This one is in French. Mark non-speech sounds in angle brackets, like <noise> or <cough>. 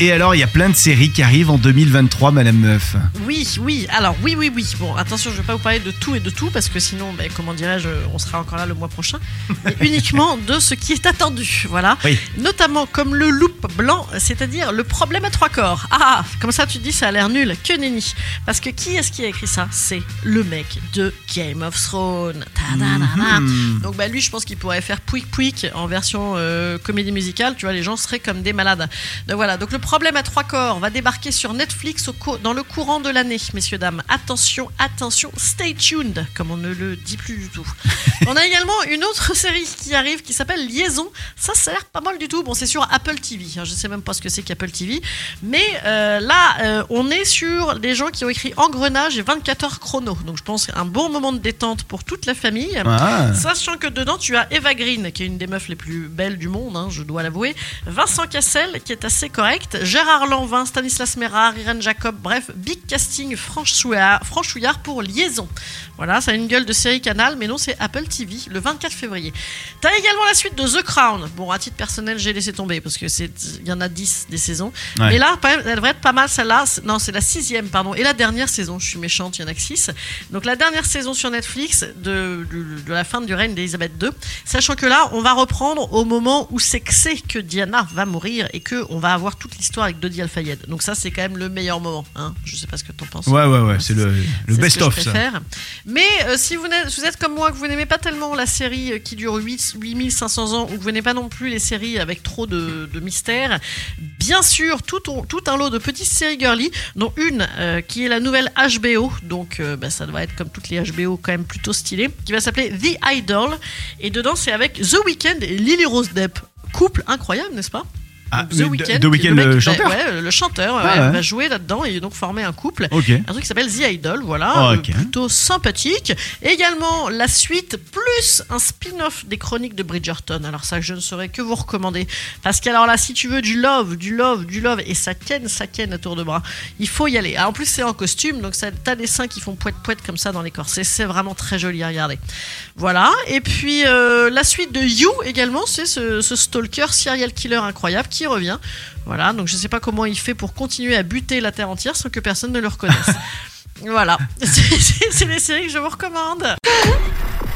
Et alors, il y a plein de séries qui arrivent en 2023, Madame Meuf. Oui, oui, alors oui, oui, oui. Bon, attention, je ne vais pas vous parler de tout et de tout parce que sinon, ben, comment dirais-je, on sera encore là le mois prochain. Mais <laughs> uniquement de ce qui est attendu, voilà. Oui. Notamment comme le loop blanc, c'est-à-dire le problème à trois corps. Ah, comme ça tu te dis ça a l'air nul, que nenni. Parce que qui est-ce qui a écrit ça? C'est le mec de Game of Thrones. Ta-da-da-da. Mhm. Donc bah lui, je pense qu'il pourrait faire Pouic Pouic en version euh, comédie musicale. Tu vois, les gens seraient comme des malades. Donc voilà. Donc le problème à trois corps va débarquer sur Netflix au dans le courant de l'année, messieurs dames. Attention, attention, stay tuned, comme on ne le dit plus du tout. <laughs> on a également une autre série qui arrive qui s'appelle Liaison. Ça, ça a l'air pas mal du tout. Bon, c'est sur Apple TV. hein. Je sais même pas ce que c'est qu'Apple TV, mais euh, là, euh, on est sur des gens qui ont écrit Engrenage et 24 heures chrono. Donc je pense un bon moment de détente pour toute la famille. Ah. Sachant que dedans, tu as Eva Green, qui est une des meufs les plus belles du monde, hein, je dois l'avouer. Vincent Cassel, qui est assez correct. Gérard Lanvin, Stanislas Mérard, Irène Jacob. Bref, big casting franchouillard, franchouillard pour Liaison. Voilà, ça a une gueule de série canal, mais non, c'est Apple TV, le 24 février. T'as également la suite de The Crown. Bon, à titre personnel, j'ai laissé tomber, parce que c'est, il y en a 10 des saisons. Ouais. Mais là, elle devrait être pas mal, celle-là. Non, c'est la sixième, pardon. Et la dernière saison, je suis méchante, il y en a que 6. Donc la dernière saison sur Netflix de, de, de la fin du règne d'Elisabeth II. Sachant que là, on va reprendre au moment où c'est que c'est que Diana va mourir et que on va avoir toute l'histoire avec Dodi Al-Fayed. Donc ça, c'est quand même le meilleur moment. Hein. Je sais pas ce que t'en penses. Ouais, ouais, ouais, c'est le, le best-of, ça. Mais euh, si vous, êtes comme moi, que vous n'aimez pas tellement la série euh, qui dure 8, 8500 ans, ou que vous n'aimez pas non plus les séries avec trop de, de mystères, bien sûr, tout, un lot de petites séries girly, dont une euh, qui est la nouvelle HBO, donc euh, bah, ça doit être comme toutes les HBO quand même plutôt stylées, qui va s'appeler The Idol, et dedans c'est avec The Weeknd et Lily Rose Depp. Couple incroyable, n'est-ce pas? Ah, The Weeknd, The Weeknd, mec, le bah, chanteur ouais, le chanteur Ah ouais, ouais. va jouer là-dedans et donc former un couple un truc qui s'appelle The Idol, voilà, Oh, euh, plutôt sympathique. Également la suite plus un spin-off des chroniques de Bridgerton. Alors ça, je ne saurais que vous recommander parce qu'alors là, si tu veux du love, du love, du love et ça ken, ça ken à tour de bras, il faut y aller. Ah, en plus, c'est en costume, donc ça, t'as des seins qui font poète poète comme ça dans les corsets. C'est vraiment très joli à regarder. Voilà. Et puis euh, la suite de You également, c'est ce, ce stalker serial killer incroyable qui revient. Voilà. Donc je sais pas comment il fait pour continuer à buter la terre entière sans que personne ne le reconnaisse. <laughs> Voilà, <laughs> c'est les séries que je vous recommande.